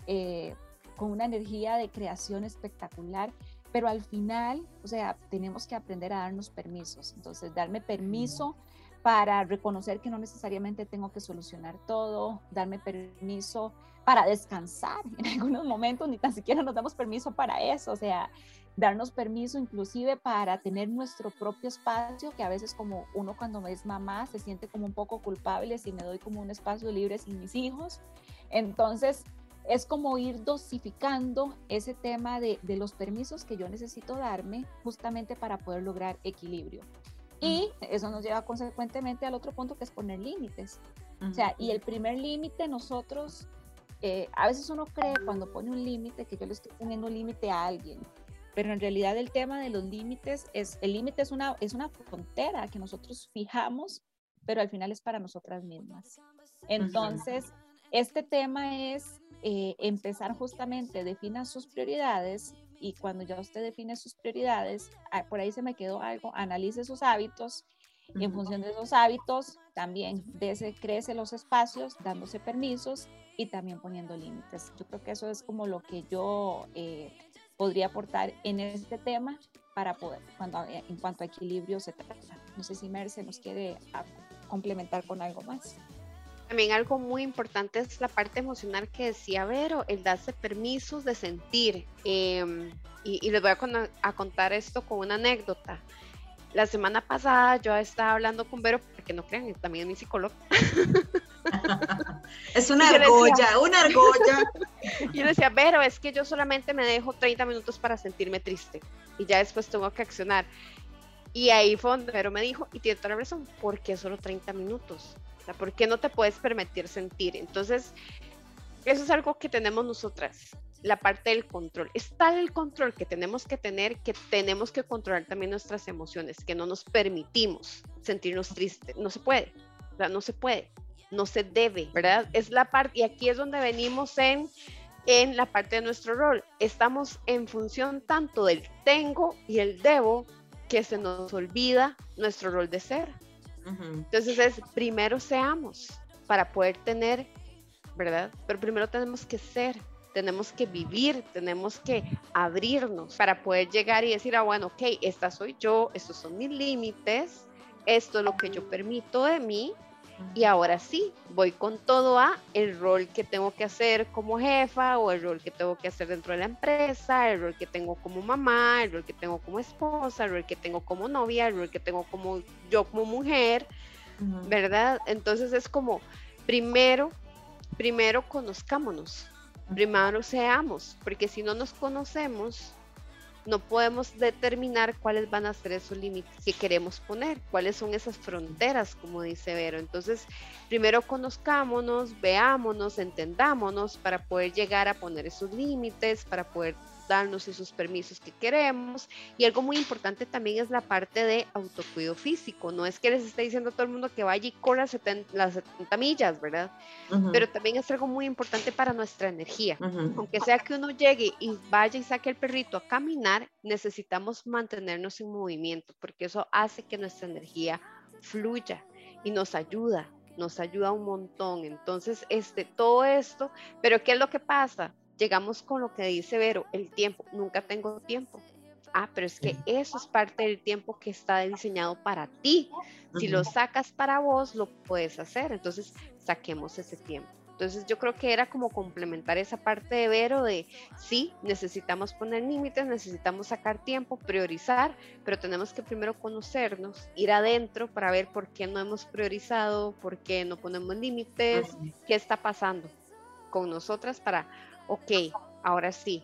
eh, con una energía de creación espectacular, pero al final, o sea, tenemos que aprender a darnos permisos. Entonces, darme permiso para reconocer que no necesariamente tengo que solucionar todo, darme permiso para descansar [LAUGHS] en algunos momentos, ni tan siquiera nos damos permiso para eso, o sea, darnos permiso inclusive para tener nuestro propio espacio, que a veces como uno cuando es mamá se siente como un poco culpable si me doy como un espacio libre sin mis hijos. Entonces, es como ir dosificando ese tema de, de los permisos que yo necesito darme justamente para poder lograr equilibrio. Y eso nos lleva consecuentemente al otro punto que es poner límites. O sea, y el primer límite nosotros, eh, a veces uno cree cuando pone un límite que yo le estoy poniendo un límite a alguien, pero en realidad el tema de los límites es, el límite es una, es una frontera que nosotros fijamos, pero al final es para nosotras mismas. Entonces, este tema es eh, empezar justamente, defina sus prioridades y cuando ya usted define sus prioridades, ah, por ahí se me quedó algo, analice sus hábitos y en función de esos hábitos también dese, crece los espacios, dándose permisos y también poniendo límites. Yo creo que eso es como lo que yo eh, podría aportar en este tema para poder, cuando, eh, en cuanto a equilibrio se trata. No sé si Merce nos quiere ah, complementar con algo más. También algo muy importante es la parte emocional que decía Vero, el darse permisos de sentir. Em, y, les voy a, a, contar esto con una anécdota. La semana pasada yo estaba hablando con Vero, porque no crean, también es mi psicólogo. [LAUGHS] es una argolla, una argolla. [LAUGHS] Y yo decía, Vero, es que yo solamente me dejo 30 minutos para sentirme triste y ya después tengo que accionar. Y ahí fue donde Vero me dijo, y tiene toda la razón, ¿por qué solo 30 minutos? O sea, ¿por qué no te puedes permitir sentir? Entonces, eso es algo que tenemos nosotras, la parte del control. Es tal el control que tenemos que tener que tenemos que controlar también nuestras emociones, que no nos permitimos sentirnos tristes. No se puede, o sea, no se puede, no se debe, ¿verdad? Es la parte, y aquí es donde venimos en, en la parte de nuestro rol. Estamos en función tanto del tengo y el debo que se nos olvida nuestro rol de ser. Entonces es, primero seamos para poder tener, ¿verdad? Pero primero tenemos que ser, tenemos que vivir, tenemos que abrirnos para poder llegar y decir, ah, bueno, ok, esta soy yo, estos son mis límites, esto es lo que yo permito de mí Y ahora sí, voy con todo a el rol que tengo que hacer como jefa o el rol que tengo que hacer dentro de la empresa, el rol que tengo como mamá, el rol que tengo como esposa, el rol que tengo como novia, el rol que tengo como yo como mujer, ¿verdad? Entonces es como, primero, primero conozcámonos, primero seamos, porque si no nos conocemos, no podemos determinar cuáles van a ser esos límites que queremos poner, cuáles son esas fronteras, como dice Vero. Entonces, primero conozcámonos, veámonos, entendámonos para poder llegar a poner esos límites, para poder darnos esos permisos que queremos. Y algo muy importante también es la parte de autocuido físico. No es que les esté diciendo a todo el mundo que vaya y corra las 70 millas, ¿verdad? Pero también es algo muy importante para nuestra energía. Aunque sea que uno llegue y vaya y saque el perrito a caminar, necesitamos mantenernos en movimiento porque eso hace que nuestra energía fluya y nos ayuda nos ayuda un montón. Entonces, este, todo esto, pero ¿qué es lo que pasa? Llegamos con lo que dice Vero, el tiempo, nunca tengo tiempo. Ah, pero es que eso es parte del tiempo que está diseñado para ti. Si lo sacas para vos, lo puedes hacer. Entonces, saquemos ese tiempo. Entonces, yo creo que era como complementar esa parte de Vero de, sí, necesitamos poner límites, necesitamos sacar tiempo, priorizar, pero tenemos que primero conocernos, ir adentro para ver por qué no hemos priorizado, por qué no ponemos límites, qué está pasando con nosotras para ok, ahora sí,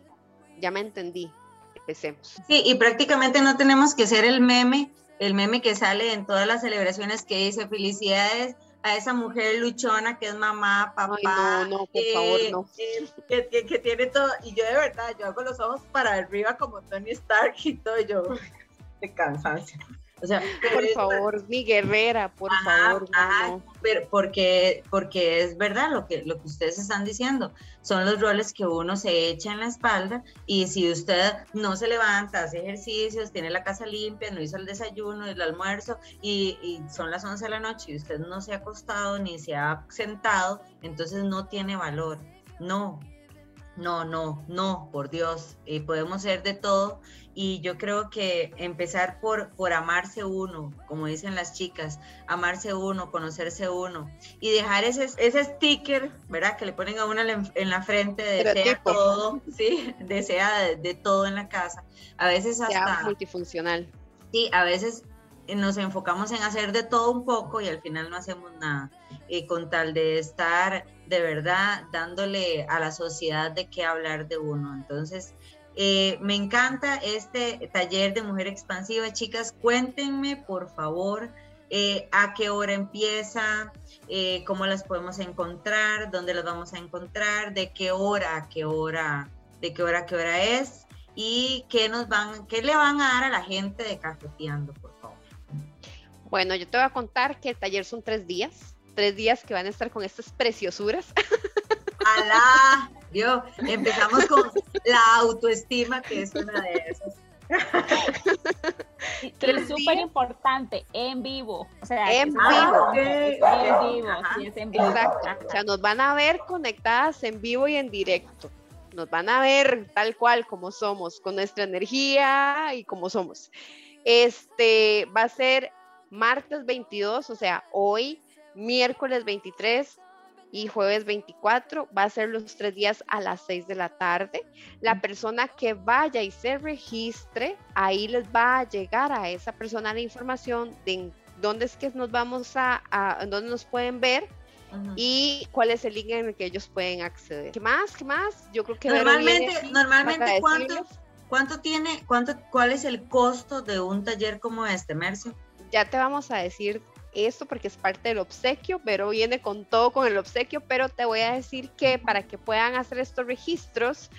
ya me entendí, empecemos. Sí, y prácticamente no tenemos que ser el meme, el meme que sale en todas las celebraciones que dice felicidades a esa mujer luchona que es mamá, papá. no, no, por favor, no. que, tiene todo, y yo de verdad, yo hago los ojos para arriba como Tony Stark y todo, yo [LAUGHS] de cansancio. O sea, por favor, mi guerrera, por favor. pero porque, porque es verdad lo que, lo que ustedes están diciendo. Son los roles que uno se echa en la espalda y si usted no se levanta, hace ejercicios, tiene la casa limpia, no hizo el desayuno, el almuerzo y, y son las 11 de la noche y usted no se ha acostado ni se ha sentado, entonces no tiene valor. No, no, no, no, por Dios, eh, podemos ser de todo y yo creo que empezar por, por amarse uno, como dicen las chicas, amarse uno, conocerse uno y dejar ese, ese sticker, ¿verdad? Que le ponen a uno en la frente, desea todo, [LAUGHS] ¿sí? Desea de, todo en la casa. A veces hasta... multifuncional. Sí, a veces nos enfocamos en hacer de todo un poco y al final no hacemos nada. Y con tal de estar de verdad dándole a la sociedad de qué hablar de uno. Entonces, eh, me encanta este taller de mujer expansiva. Chicas, cuéntenme, por favor, eh, a qué hora empieza, eh, cómo las podemos encontrar, dónde las vamos a encontrar, de qué hora a qué hora, de qué hora a qué hora es y qué nos van, qué le van a dar a la gente de Cafeteando, por favor. Bueno, yo te voy a contar que el taller son tres días tres días que van a estar con estas preciosuras. ¡Alá! Yo, empezamos con la autoestima, que es una de esas. [LAUGHS] es súper importante, en vivo. O sea, en vivo. En vivo, sí, es en vivo. Exacto. O sea, nos van a ver conectadas en vivo y en directo. Nos van a ver tal cual como somos, con nuestra energía y como somos. Este va a ser martes 22, o sea, hoy miércoles 23 y jueves 24. Va a ser los tres días a las 6 de la tarde. La persona que vaya y se registre, ahí les va a llegar a esa persona la información de dónde es que nos vamos a, dónde nos pueden ver. Y cuál es el link en el que ellos pueden acceder. ¿Qué más? ¿Qué más? Yo creo que normalmente, normalmente ¿cuánto, ¿cuánto tiene, cuánto, cuál es el costo de un taller como este, Mercio? Ya te vamos a decir esto porque es parte del obsequio, pero viene con todo con el obsequio, pero te voy a decir que para que puedan hacer estos registros,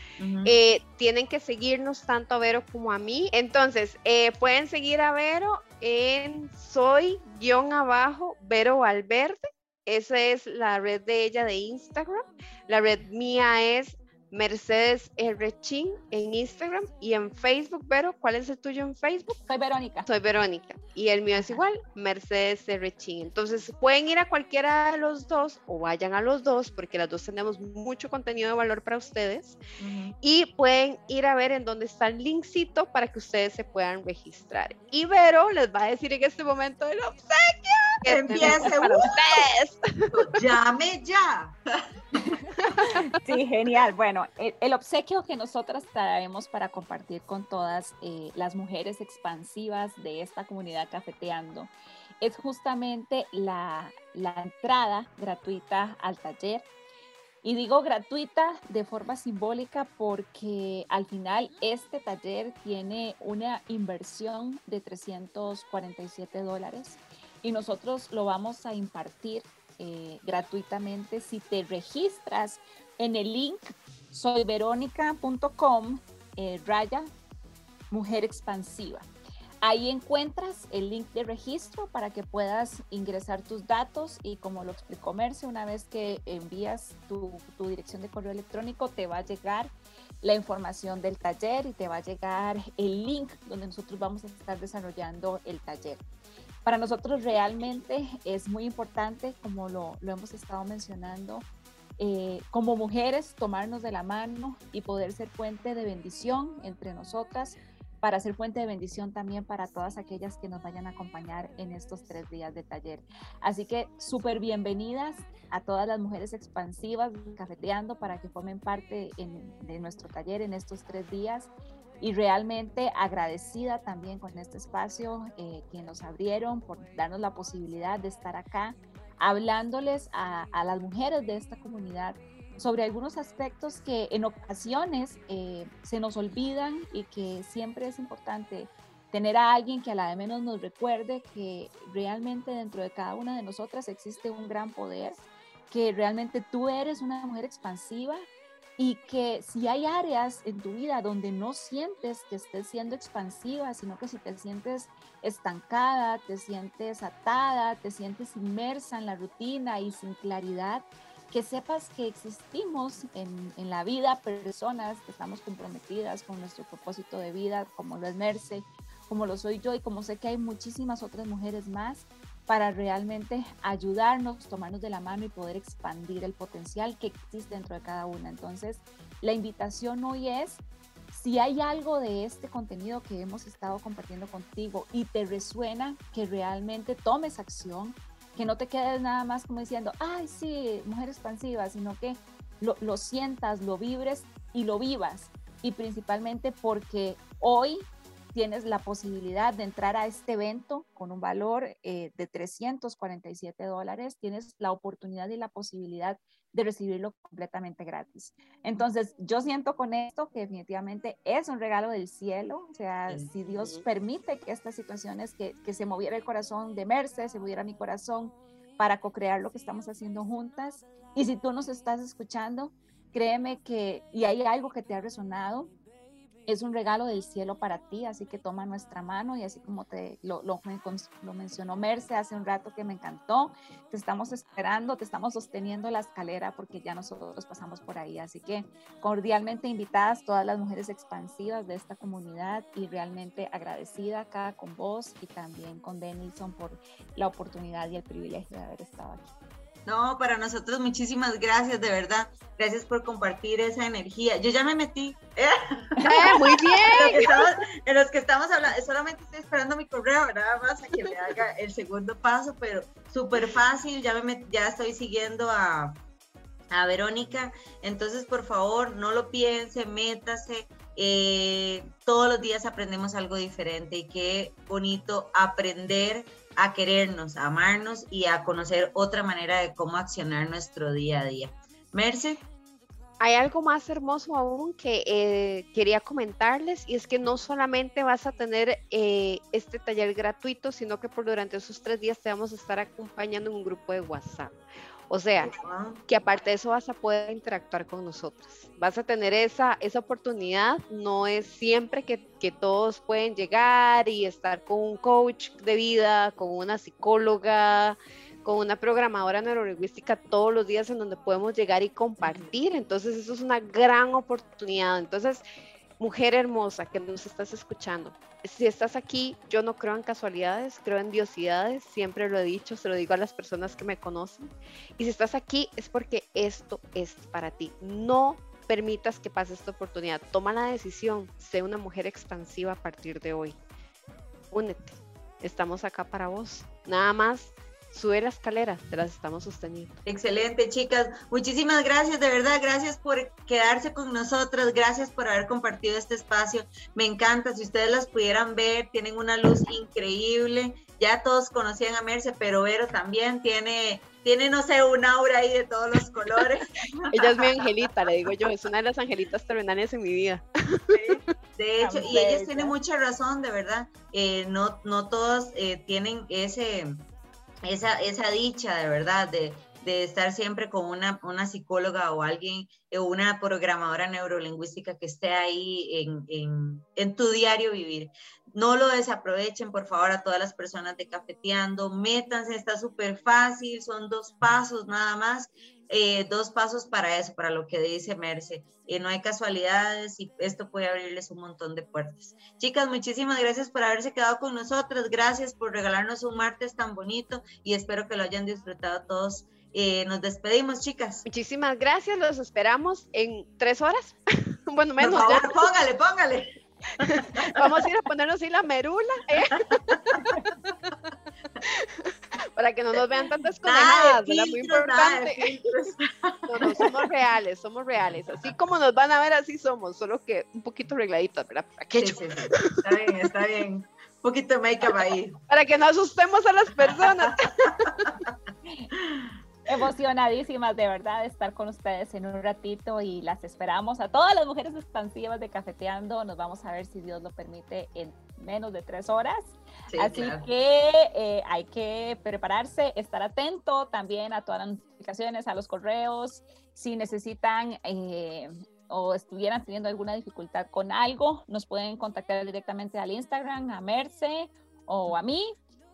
eh, tienen que seguirnos tanto a Vero como a mí. Entonces, eh, pueden seguir a Vero en soy guion abajo Vero Valverde. Esa es la red de ella de Instagram. La red mía es Mercedes R. Chin en Instagram y en Facebook, pero ¿cuál es el tuyo en Facebook? Soy Verónica. Soy Verónica. Y el mío es igual, Mercedes R. Chin. Entonces pueden ir a cualquiera de los dos o vayan a los dos porque las dos tenemos mucho contenido de valor para ustedes. Y pueden ir a ver en dónde está el linkcito para que ustedes se puedan registrar. Y Vero les va a decir en este momento el obsequio. Que Empiece para ustedes. llame ya. Sí, genial. Bueno, el, el obsequio que nosotras traemos para compartir con todas eh, las mujeres expansivas de esta comunidad cafeteando es justamente la, la entrada gratuita al taller. Y digo gratuita de forma simbólica porque al final este taller tiene una inversión de 347 dólares y nosotros lo vamos a impartir eh, gratuitamente si te registras en el link soyveronica.com eh, raya mujer expansiva. Ahí encuentras el link de registro para que puedas ingresar tus datos y como lo explicó Merce, una vez que envías tu, tu dirección de correo electrónico te va a llegar la información del taller y te va a llegar el link donde nosotros vamos a estar desarrollando el taller. Para nosotros realmente es muy importante, como lo, hemos estado mencionando, eh, como mujeres tomarnos de la mano y poder ser fuente de bendición entre nosotras, para ser fuente de bendición también para todas aquellas que nos vayan a acompañar en estos tres días de taller. Así que súper bienvenidas a todas las mujeres expansivas cafeteando para que formen parte de nuestro taller en estos tres días y realmente agradecida también con este espacio eh, que nos abrieron por darnos la posibilidad de estar acá hablándoles a, las mujeres de esta comunidad sobre algunos aspectos que en ocasiones eh, se nos olvidan y que siempre es importante tener a alguien que a la de menos nos recuerde que realmente dentro de cada una de nosotras existe un gran poder, que realmente tú eres una mujer expansiva y que si hay áreas en tu vida donde no sientes que estés siendo expansiva, sino que si te sientes estancada, te sientes atada, te sientes inmersa en la rutina y sin claridad, que sepas que existimos en, en la vida personas que estamos comprometidas con nuestro propósito de vida, como lo es Merce, como lo soy yo y como sé que hay muchísimas otras mujeres más para realmente ayudarnos, tomarnos de la mano y poder expandir el potencial que existe dentro de cada una. Entonces, la invitación hoy es, si hay algo de este contenido que hemos estado compartiendo contigo y te resuena, que realmente tomes acción, que no te quedes nada más como diciendo, ay, sí, mujer expansiva, sino que lo, sientas, lo vibres y lo vivas. Y principalmente porque hoy tienes la posibilidad de entrar a este evento con un valor eh, de 347 dólares, tienes la oportunidad y la posibilidad de recibirlo completamente gratis. Entonces, yo siento con esto que definitivamente es un regalo del cielo, o sea, si Dios permite que estas situaciones, que, que se moviera el corazón de Merce, se moviera mi corazón para co-crear lo que estamos haciendo juntas, y si tú nos estás escuchando, créeme que, y hay algo que te ha resonado, es un regalo del cielo para ti, así que toma nuestra mano y así como te lo, lo, mencionó Merce hace un rato que me encantó, te estamos esperando, te estamos sosteniendo la escalera porque ya nosotros pasamos por ahí, así que cordialmente invitadas todas las mujeres expansivas de esta comunidad y realmente agradecida acá con vos y también con Denilson por la oportunidad y el privilegio de haber estado aquí. No, para nosotros muchísimas gracias, de verdad. Gracias por compartir esa energía. Yo ya me metí. Eh, muy [LAUGHS] bien. En los, que estamos, en los que estamos hablando, solamente estoy esperando mi correo, nada más a que me haga el segundo paso, pero súper fácil. Ya, me met, ya estoy siguiendo a, a Verónica. Entonces, por favor, no lo piense, métase. Eh, todos los días aprendemos algo diferente y qué bonito aprender a querernos, a amarnos y a conocer otra manera de cómo accionar nuestro día a día. Merce. Hay algo más hermoso aún que eh, quería comentarles y es que no solamente vas a tener eh, este taller gratuito, sino que por durante esos tres días te vamos a estar acompañando en un grupo de WhatsApp. O sea, que aparte de eso vas a poder interactuar con nosotros. Vas a tener esa, esa oportunidad. No es siempre que, que todos pueden llegar y estar con un coach de vida, con una psicóloga, con una programadora neurolingüística todos los días en donde podemos llegar y compartir. Entonces, eso es una gran oportunidad. Entonces, mujer hermosa que nos estás escuchando, si estás aquí, yo no creo en casualidades, creo en diosidades, siempre lo he dicho, se lo digo a las personas que me conocen. Y si estás aquí es porque esto es para ti. No permitas que pase esta oportunidad. Toma la decisión, sé una mujer expansiva a partir de hoy. Únete, estamos acá para vos. Nada más sube la escalera, te las estamos sosteniendo. Excelente, chicas. Muchísimas gracias, de verdad, gracias por quedarse con nosotras, gracias por haber compartido este espacio. Me encanta, si ustedes las pudieran ver, tienen una luz increíble. Ya todos conocían a Merce, pero Vero también tiene tiene, no sé, un aura ahí de todos los colores. [LAUGHS] ella es mi angelita, le digo yo, es una de las angelitas terminales en mi vida. de hecho, y ella tiene mucha razón, de verdad. Eh, no, no todos eh, tienen ese, esa, esa dicha, de verdad, de, de estar siempre con una, una psicóloga o alguien, o eh, una programadora neurolingüística que esté ahí en, en, en, tu diario vivir. No lo desaprovechen, por favor, a todas las personas de Cafeteando. Métanse, está súper fácil, son dos pasos nada más. Eh, dos pasos para eso, para lo que dice Merce. Eh, no hay casualidades y esto puede abrirles un montón de puertas. Chicas, muchísimas gracias por haberse quedado con nosotras. Gracias por regalarnos un martes tan bonito y espero que lo hayan disfrutado todos. Eh, nos despedimos, chicas. Muchísimas gracias. Los esperamos en tres horas. [LAUGHS] bueno, menos. Por favor, póngale, póngale. [LAUGHS] Vamos a ir a ponernos así la merula. ¿eh? [LAUGHS] Para que no nos vean tantas conejadas, ¿verdad? Muy importante. [LAUGHS] No, no, somos reales, somos reales. Así como nos van a ver, así somos, solo que un poquito regladitas, ¿verdad? Sí, sí, sí. Está bien, está bien. Un poquito de make-up ahí. Para que no asustemos a las personas emocionadísimas de verdad de estar con ustedes en un ratito y las esperamos a todas las mujeres expansivas de Cafeteando. Nos vamos a ver si Dios lo permite en menos de tres horas. Así que eh, hay que prepararse, estar atento también a todas las notificaciones, a los correos. Si necesitan eh, o estuvieran teniendo alguna dificultad con algo, nos pueden contactar directamente al Instagram, a Merce o a mí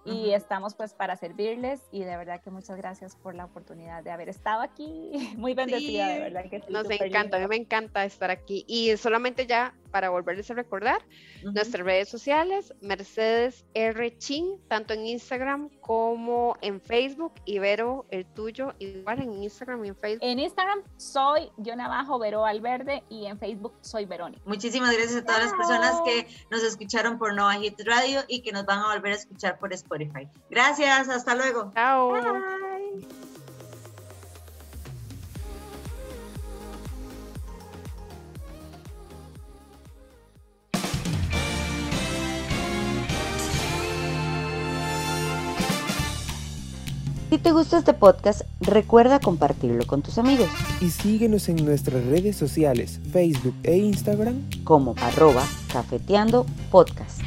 y estamos pues para servirles y de verdad que muchas gracias por la oportunidad de haber estado aquí. [LAUGHS] Muy bendecida, de verdad que Nos encanta, a mí me encanta estar aquí y solamente ya para volverles a recordar, nuestras redes sociales, Mercedes R. Chin, tanto en Instagram como en Facebook, y Vero, el tuyo, igual en Instagram y en Facebook. En Instagram soy yo abajo Vero Alverde y en Facebook soy Verónica. Muchísimas gracias a todas las personas que nos escucharon por Nova Hit Radio y que nos van a volver a escuchar por Spotify. Gracias, hasta luego. Chao. Si te gusta este podcast, recuerda compartirlo con tus amigos. Y síguenos en nuestras redes sociales, Facebook e Instagram como arroba cafeteando podcast.